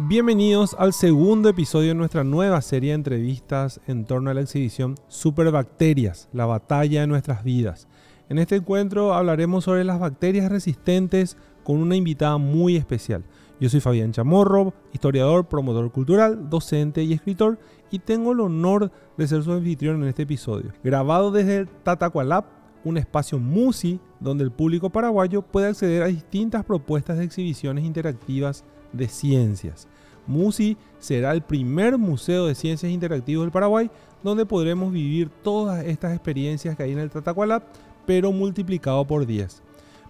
Bienvenidos al segundo episodio de nuestra nueva serie de entrevistas en torno a la exhibición Superbacterias, la batalla de nuestras vidas. En este encuentro hablaremos sobre las bacterias resistentes con una invitada muy especial. Yo soy Fabián Chamorro, historiador, promotor cultural, docente y escritor, y tengo el honor de ser su anfitrión en este episodio. Grabado desde el un espacio MUSI donde el público paraguayo puede acceder a distintas propuestas de exhibiciones interactivas de Ciencias. MUSI será el primer museo de ciencias interactivos del Paraguay donde podremos vivir todas estas experiencias que hay en el Tatacualap, pero multiplicado por 10.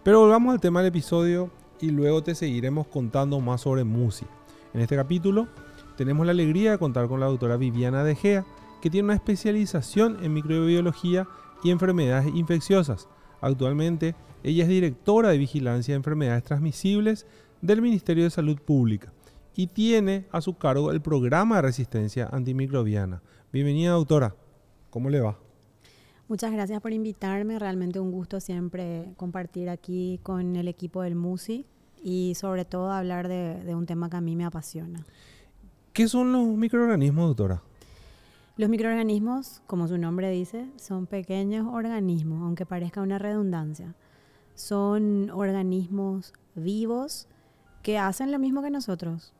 Pero volvamos al tema del episodio y luego te seguiremos contando más sobre MUSI. En este capítulo tenemos la alegría de contar con la doctora Viviana De Gea, que tiene una especialización en microbiología y enfermedades infecciosas. Actualmente, ella es directora de vigilancia de enfermedades transmisibles del Ministerio de Salud Pública y tiene a su cargo el programa de resistencia antimicrobiana. Bienvenida, doctora. ¿Cómo le va? Muchas gracias por invitarme. Realmente un gusto siempre compartir aquí con el equipo del MUSI y sobre todo hablar de, de un tema que a mí me apasiona. ¿Qué son los microorganismos, doctora? Los microorganismos, como su nombre dice, son pequeños organismos, aunque parezca una redundancia. Son organismos vivos que hacen lo mismo que nosotros,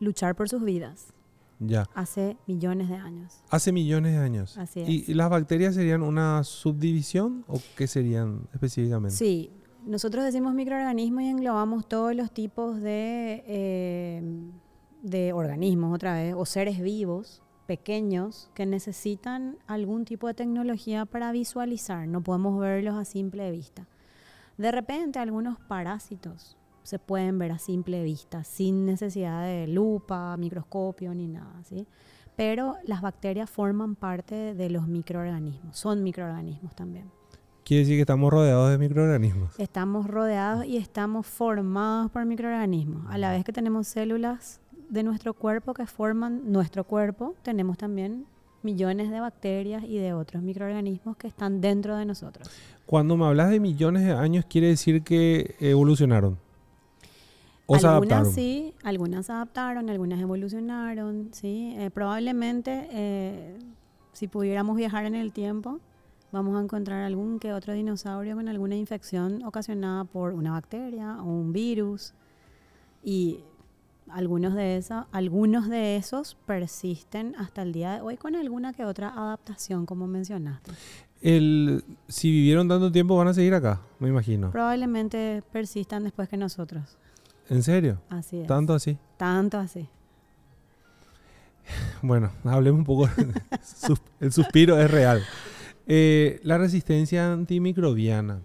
luchar por sus vidas. Ya. Hace millones de años. Hace millones de años. Así es. ¿Y las bacterias serían una subdivisión o qué serían específicamente? Sí, nosotros decimos microorganismos y englobamos todos los tipos de, eh, de organismos, otra vez, o seres vivos pequeños que necesitan algún tipo de tecnología para visualizar. No podemos verlos a simple vista. De repente, algunos parásitos se pueden ver a simple vista, sin necesidad de lupa, microscopio ni nada, ¿sí? Pero las bacterias forman parte de los microorganismos, son microorganismos también. Quiere decir que estamos rodeados de microorganismos. Estamos rodeados y estamos formados por microorganismos. A la vez que tenemos células de nuestro cuerpo que forman nuestro cuerpo, tenemos también millones de bacterias y de otros microorganismos que están dentro de nosotros. Cuando me hablas de millones de años, quiere decir que evolucionaron. ¿O se adaptaron? sí, algunas se adaptaron, algunas evolucionaron, sí. Eh, probablemente, eh, si pudiéramos viajar en el tiempo, vamos a encontrar algún que otro dinosaurio con alguna infección ocasionada por una bacteria o un virus. Y algunos de, esos, algunos de esos persisten hasta el día de hoy con alguna que otra adaptación, como mencionaste. El, si vivieron tanto tiempo, van a seguir acá, me imagino. Probablemente persistan después que nosotros. ¿En serio? Así es. ¿Tanto así? Tanto así. Bueno, hablemos un poco. el suspiro es real. Eh, la resistencia antimicrobiana,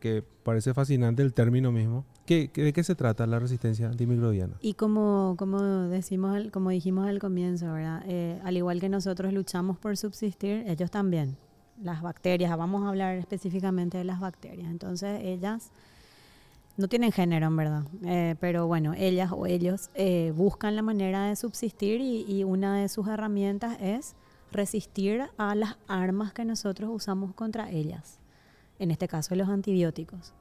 que, parece fascinante el término mismo. ¿Qué, ¿De qué se trata la resistencia antimicrobiana? Y como, como, decimos, como dijimos al comienzo, ¿verdad? Eh, al igual que nosotros luchamos por subsistir, ellos también. Las bacterias, vamos a hablar específicamente de las bacterias. Entonces, ellas no tienen género en verdad, eh, pero bueno, ellas o ellos eh, buscan la manera de subsistir y, una de sus herramientas es resistir a las armas que nosotros usamos contra ellas, en este caso los antibióticos.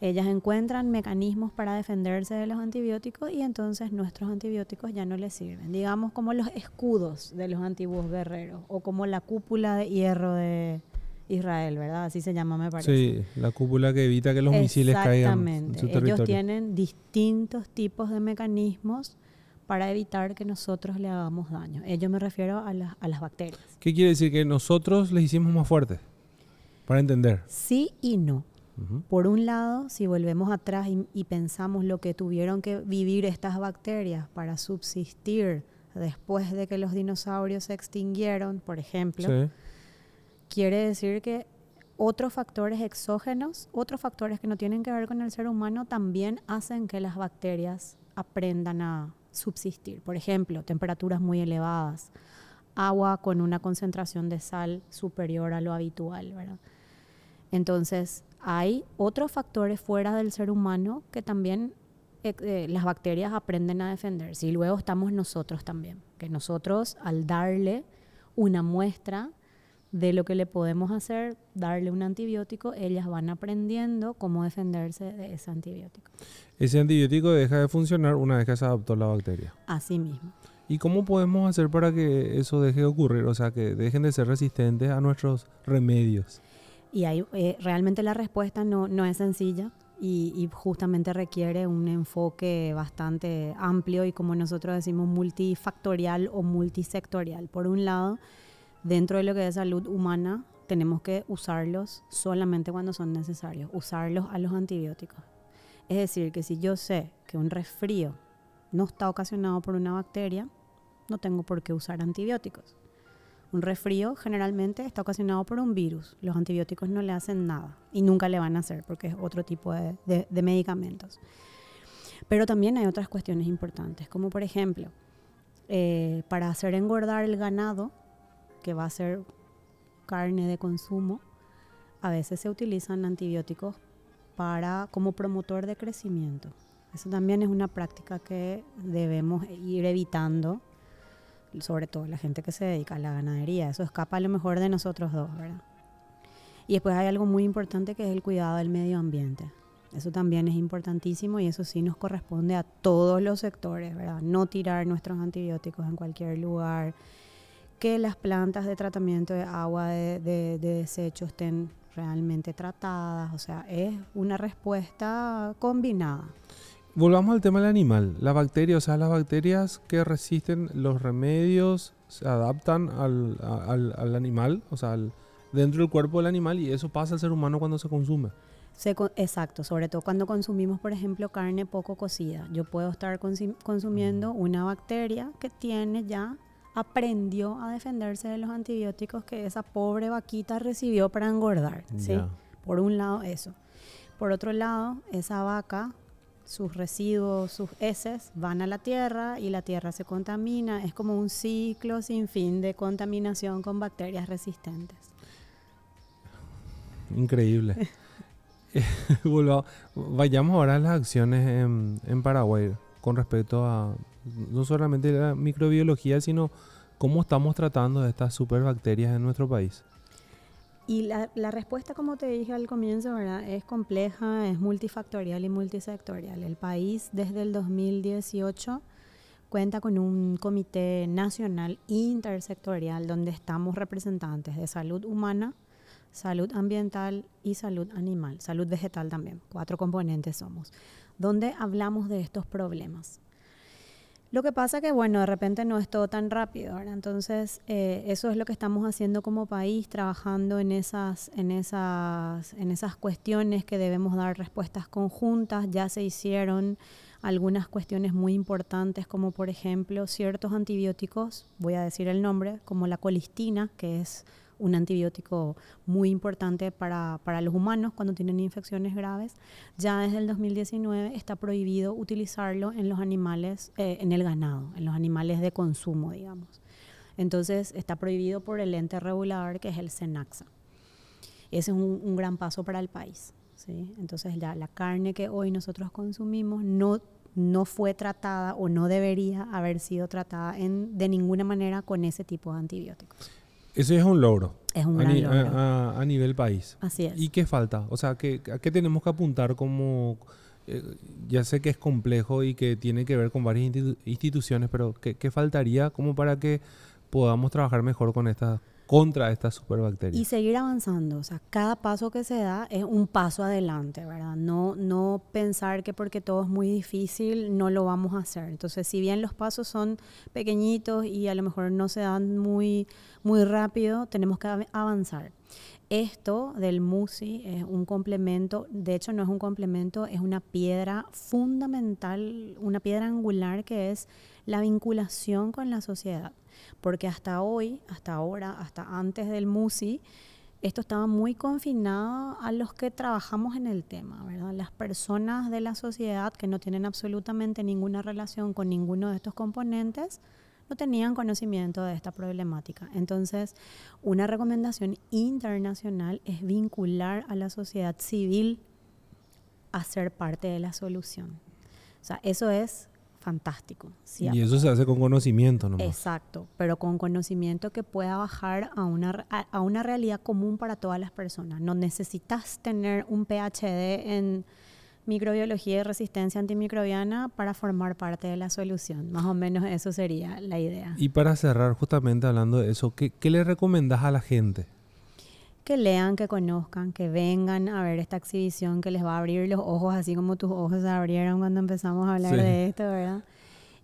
Ellas encuentran mecanismos para defenderse de los antibióticos y entonces nuestros antibióticos ya no les sirven. Digamos como los escudos de los antiguos guerreros o como la cúpula de hierro de, Israel, ¿verdad? Así se llama, me parece. Sí, la cúpula que evita que los misiles caigan territorio. Ellos tienen distintos tipos de mecanismos para evitar que nosotros le hagamos daño. Ello me refiero a, a las bacterias. ¿Qué quiere decir? Que nosotros les hicimos más fuertes, para entender. Sí y no. Por un lado, si volvemos atrás y, y, pensamos lo que tuvieron que vivir estas bacterias para subsistir después de que los dinosaurios se extinguieron, por ejemplo, sí quiere decir que otros factores exógenos, otros factores que no tienen que ver con el ser humano, también hacen que las bacterias aprendan a subsistir. Por ejemplo, temperaturas muy elevadas, agua con una concentración de sal superior a lo habitual. Entonces, hay otros factores fuera del ser humano que también eh, eh, las bacterias aprenden a defenderse. Y luego estamos nosotros también, que nosotros al darle una muestra de lo que le podemos hacer, darle un antibiótico, ellas van aprendiendo cómo defenderse de ese antibiótico. Ese antibiótico deja de funcionar una vez que se adaptó la bacteria. Así mismo. ¿Y cómo podemos hacer para que eso deje de ocurrir? O sea, que dejen de ser resistentes a nuestros remedios. Y hay, eh, realmente la respuesta no, no es sencilla y, y, justamente requiere un enfoque bastante amplio y como nosotros decimos multifactorial o multisectorial. Por un lado, dentro de lo que es salud humana, tenemos que usarlos solamente cuando son necesarios, usarlos a los antibióticos. Es decir, que si yo sé que un resfrío no está ocasionado por una bacteria, no tengo por qué usar antibióticos. Un resfrío generalmente está ocasionado por un virus. Los antibióticos no le hacen nada y nunca le van a hacer porque es otro tipo de, medicamentos. Pero también hay otras cuestiones importantes, como por ejemplo, eh, para hacer engordar el ganado, que va a ser carne de consumo, a veces se utilizan antibióticos para, como promotor de crecimiento. Eso también es una práctica que debemos ir evitando, sobre todo la gente que se dedica a la ganadería. Eso escapa a lo mejor de nosotros dos, ¿verdad? Y después hay algo muy importante que es el cuidado del medio ambiente. Eso también es importantísimo y eso sí nos corresponde a todos los sectores, ¿verdad? No tirar nuestros antibióticos en cualquier lugar, que las plantas de tratamiento de agua de, de, de desecho estén realmente tratadas, o sea, es una respuesta combinada. Volvamos al tema del animal, la bacteria, o sea, las bacterias que resisten los remedios se adaptan al, al, al animal, o sea, al, dentro del cuerpo del animal y eso pasa al ser humano cuando se consume. Se, exacto, sobre todo cuando consumimos, por ejemplo, carne poco cocida. Yo puedo estar consumiendo una bacteria que tiene ya aprendió a defenderse de los antibióticos que esa pobre vaquita recibió para engordar. ¿sí? Por un lado eso. Por otro lado, esa vaca, sus residuos, sus heces van a la tierra y la tierra se contamina. Es como un ciclo sin fin de contaminación con bacterias resistentes. Increíble. Vayamos ahora a las acciones en, en Paraguay con respecto a no solamente la microbiología, sino cómo estamos tratando de estas superbacterias en nuestro país. Y la, la, respuesta, como te dije al comienzo, ¿verdad? es compleja, es multifactorial y multisectorial. El país desde el 2018 cuenta con un comité nacional intersectorial donde estamos representantes de salud humana, salud ambiental y salud animal, salud vegetal también. Cuatro componentes somos, donde hablamos de estos problemas. Lo que pasa que, bueno, de repente no es todo tan rápido. Entonces, eh, eso es lo que estamos haciendo como país, trabajando en esas, en, esas, en esas cuestiones que debemos dar respuestas conjuntas. Ya se hicieron algunas cuestiones muy importantes, como por ejemplo ciertos antibióticos, voy a decir el nombre, como la colistina, que es un antibiótico muy importante para, para, los humanos cuando tienen infecciones graves. Ya desde el 2019 está prohibido utilizarlo en los animales, eh, en el ganado, en los animales de consumo, digamos. Entonces está prohibido por el ente regulador que es el SENAXA. Ese es un, gran paso para el país. ¿sí? Entonces ya la carne que hoy nosotros consumimos no no fue tratada o no debería haber sido tratada en, de ninguna manera con ese tipo de antibióticos. Eso es un logro. Es un a, gran ni- logro. a- nivel país. Así es. ¿Y qué falta? O sea, ¿qué, ¿a qué tenemos que apuntar como... eh, ya sé que es complejo y que tiene que ver con varias institu- instituciones, pero ¿qué, qué faltaría como para que podamos trabajar mejor con esta, contra estas superbacterias? Y seguir avanzando, o sea, cada paso que se da es un paso adelante, ¿verdad? No, no pensar que porque todo es muy difícil no lo vamos a hacer. Entonces, si bien los pasos son pequeñitos y a lo mejor no se dan muy, muy rápido, tenemos que av- avanzar. Esto del MUSI es un complemento, de hecho no es un complemento, es una piedra fundamental, una piedra angular que es la vinculación con la sociedad. Porque hasta hoy, hasta ahora, hasta antes del MUSI, esto estaba muy confinado a los que trabajamos en el tema, ¿verdad? Las personas de la sociedad que no tienen absolutamente ninguna relación con ninguno de estos componentes no tenían conocimiento de esta problemática. Entonces, una recomendación internacional es vincular a la sociedad civil a ser parte de la solución. O sea, eso es fantástico. y eso se hace con conocimiento, ¿no? Exacto, pero con conocimiento que pueda bajar a una, a una realidad común para todas las personas. No necesitas tener un PhD en microbiología y resistencia antimicrobiana para formar parte de la solución. Más o menos eso sería la idea. Y para cerrar justamente hablando de eso, ¿qué, qué le recomendás a la gente? Que lean, que conozcan, que vengan a ver esta exhibición que les va a abrir los ojos, así como tus ojos se abrieron cuando empezamos a hablar de esto, ¿verdad?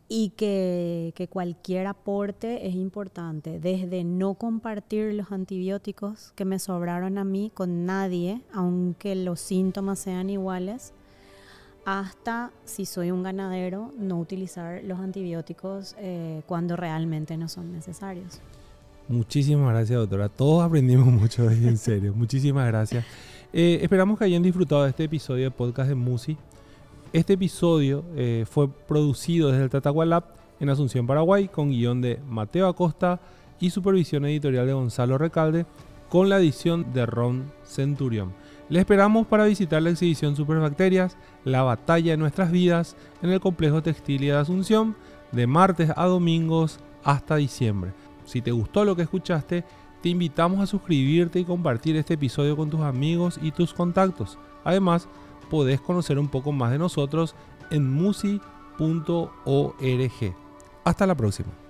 Y que, que cualquier aporte es importante, desde no compartir los antibióticos que me sobraron a mí con nadie, aunque los síntomas sean iguales, hasta si soy un ganadero, no utilizar los antibióticos eh, cuando realmente no son necesarios. Muchísimas gracias, doctora. Todos aprendimos mucho de en serio. Muchísimas gracias. Eh, esperamos que hayan disfrutado de este episodio de podcast de Musi. Este episodio eh, fue producido desde el Tatagualab en Asunción, Paraguay, con guion de Mateo Acosta y supervisión editorial de Gonzalo Recalde, con la edición de Ron Centurión. Le esperamos para visitar la exhibición Superbacterias, la batalla de nuestras vidas, en el complejo textil de Asunción, de martes a domingos hasta diciembre. Si te gustó lo que escuchaste, te invitamos a suscribirte y compartir este episodio con tus amigos y tus contactos. Además, podés conocer un poco más de nosotros en musi.org. Hasta la próxima.